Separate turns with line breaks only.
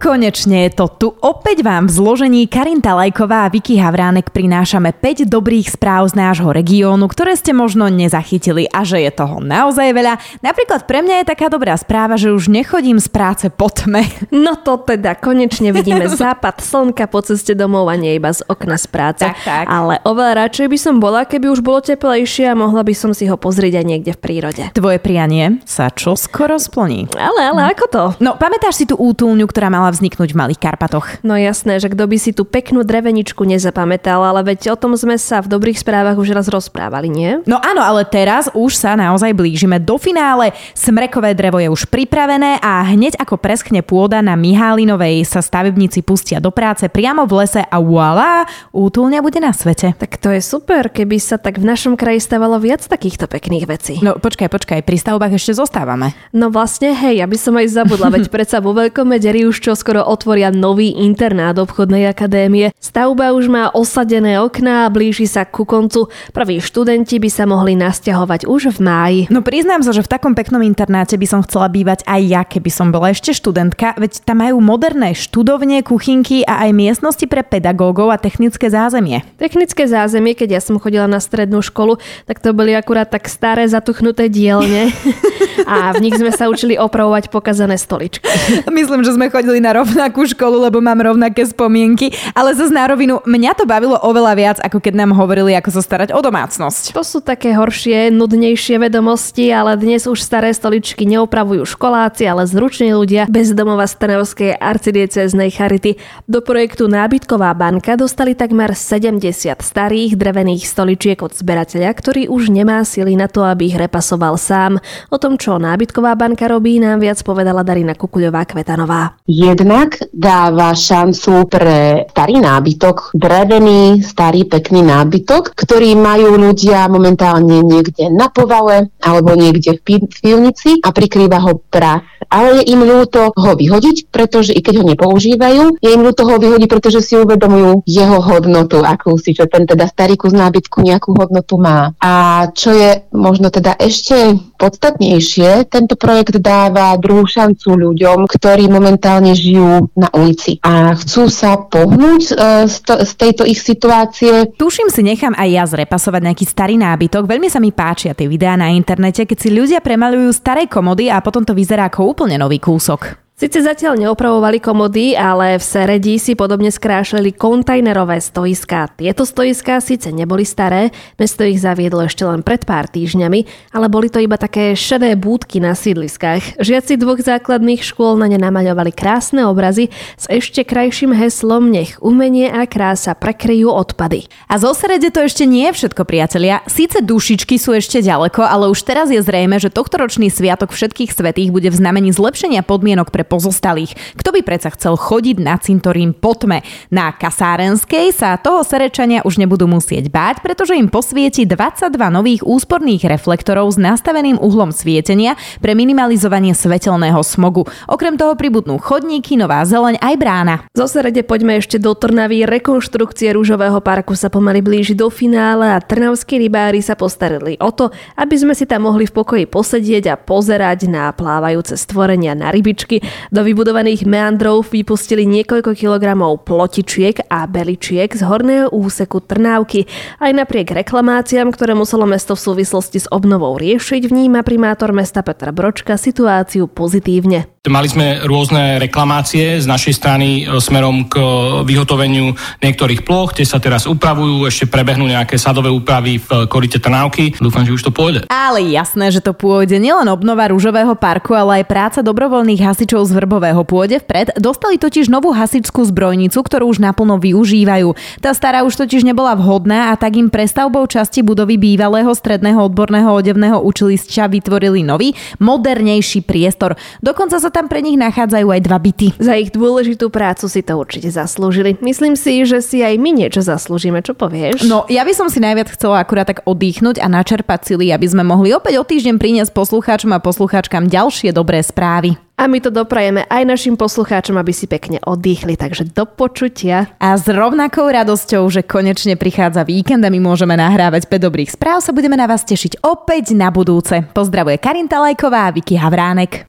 Konečne je to tu. Opäť vám v zložení Karinta Lajková a Vicky Havránek prinášame 5 dobrých správ z nášho regiónu, ktoré ste možno nezachytili a že je toho naozaj veľa. Napríklad pre mňa je taká dobrá správa, že už nechodím z práce po tme.
No to teda, konečne vidíme západ slnka po ceste domov a nie iba z okna z práce.
Tak, tak.
Ale oveľa radšej by som bola, keby už bolo teplejšie a mohla by som si ho pozrieť aj niekde v prírode.
Tvoje prianie sa čo skoro splní.
Ale, ale ako to?
No, pamätáš si tú útulňu, ktorá mala vzniknúť v Malých Karpatoch.
No jasné, že kto by si tú peknú dreveničku nezapamätal, ale veď o tom sme sa v dobrých správach už raz rozprávali, nie?
No áno, ale teraz už sa naozaj blížime do finále. Smrekové drevo je už pripravené a hneď ako preschne pôda na Mihálinovej sa stavebníci pustia do práce priamo v lese a voilà, útulňa bude na svete.
Tak to je super, keby sa tak v našom kraji stávalo viac takýchto pekných vecí.
No počkaj, počkaj, pri stavbách ešte zostávame.
No vlastne, hej, aby som aj zabudla, veď predsa vo veľkom mederi už čo skoro otvoria nový internát obchodnej akadémie. Stavba už má osadené okná a blíži sa ku koncu. Prví študenti by sa mohli nasťahovať už v máji.
No priznám sa, že v takom peknom internáte by som chcela bývať aj ja, keby som bola ešte študentka, veď tam majú moderné študovne, kuchynky a aj miestnosti pre pedagógov a technické zázemie.
Technické zázemie, keď ja som chodila na strednú školu, tak to boli akurát tak staré zatuchnuté dielne a v nich sme sa učili opravovať pokazané stoličky.
Myslím, že sme chodili na rovnaké rovnakú školu, lebo mám rovnaké spomienky, ale zase na rovinu mňa to bavilo oveľa viac, ako keď nám hovorili, ako sa starať o domácnosť.
To sú také horšie, nudnejšie vedomosti, ale dnes už staré stoličky neopravujú školáci, ale zruční ľudia bez domova Stanavskej arcidieceznej charity. Do projektu Nábytková banka dostali takmer 70 starých drevených stoličiek od zberateľa, ktorý už nemá sily na to, aby ich repasoval sám. O tom, čo Nábytková banka robí, nám viac povedala Darina Kukuľová Kvetanová.
Jednak dáva šancu pre starý nábytok, drevený, starý, pekný nábytok, ktorý majú ľudia momentálne niekde na povale alebo niekde v pivnici a prikrýva ho prach. Ale je im ľúto ho vyhodiť, pretože i keď ho nepoužívajú, je im ľúto ho vyhodiť, pretože si uvedomujú jeho hodnotu, akú si, že ten teda starý kus nábytku nejakú hodnotu má. A čo je možno teda ešte podstatnejšie, tento projekt dáva druhú šancu ľuďom, ktorí momentálne žijú na ulici a chcú sa pohnúť e, z, to, z tejto ich situácie.
Tuším si nechám aj ja zrepasovať nejaký starý nábytok. Veľmi sa mi páčia tie videá na internete, keď si ľudia premalujú staré komody a potom to vyzerá ako úplne nový kúsok.
Sice zatiaľ neopravovali komody, ale v Seredi si podobne skrášlili kontajnerové stoiská. Tieto stoiská síce neboli staré, mesto ich zaviedlo ešte len pred pár týždňami, ale boli to iba také šedé búdky na sídliskách. Žiaci dvoch základných škôl na ne namaľovali krásne obrazy s ešte krajším heslom Nech umenie a krása prekryjú odpady.
A zo Serede to ešte nie je všetko, priatelia. Síce dušičky sú ešte ďaleko, ale už teraz je zrejme, že tohtoročný sviatok všetkých svetých bude v znamení zlepšenia podmienok pre pozostalých. Kto by predsa chcel chodiť na cintorín po tme? Na Kasárenskej sa toho serečania už nebudú musieť báť, pretože im posvieti 22 nových úsporných reflektorov s nastaveným uhlom svietenia pre minimalizovanie svetelného smogu. Okrem toho pribudnú chodníky, nová zeleň aj brána.
Zo Serede poďme ešte do Trnavy. Rekonštrukcie rúžového parku sa pomaly blíži do finále a trnavskí rybári sa postarili o to, aby sme si tam mohli v pokoji posedieť a pozerať na plávajúce stvorenia na rybičky. Do vybudovaných meandrov vypustili niekoľko kilogramov plotičiek a beličiek z horného úseku Trnávky. Aj napriek reklamáciám, ktoré muselo mesto v súvislosti s obnovou riešiť, vníma primátor mesta Petra Bročka situáciu pozitívne.
Mali sme rôzne reklamácie z našej strany e, smerom k e, vyhotoveniu niektorých ploch, tie sa teraz upravujú, ešte prebehnú nejaké sadové úpravy v korite Trnávky. Dúfam, že už to pôjde.
Ale jasné, že to pôjde. Nielen obnova rúžového parku, ale aj práca dobrovoľných hasičov z Vrbového pôjde vpred. Dostali totiž novú hasičskú zbrojnicu, ktorú už naplno využívajú. Tá stará už totiž nebola vhodná a tak im prestavbou časti budovy bývalého stredného odborného odevného učilišťa vytvorili nový, modernejší priestor. Dokonca sa tam pre nich nachádzajú aj dva byty.
Za ich dôležitú prácu si to určite zaslúžili. Myslím si, že si aj my niečo zaslúžime. Čo povieš?
No, ja by som si najviac chcela akurát tak oddychnúť a načerpať sily, aby sme mohli opäť o týždeň priniesť poslucháčom a poslucháčkam ďalšie dobré správy.
A my to doprajeme aj našim poslucháčom, aby si pekne oddychli, takže do počutia.
A s rovnakou radosťou, že konečne prichádza víkend a my môžeme nahrávať 5 dobrých správ, sa budeme na vás tešiť opäť na budúce. Pozdravuje Karinta Lajková a Vicky Havránek.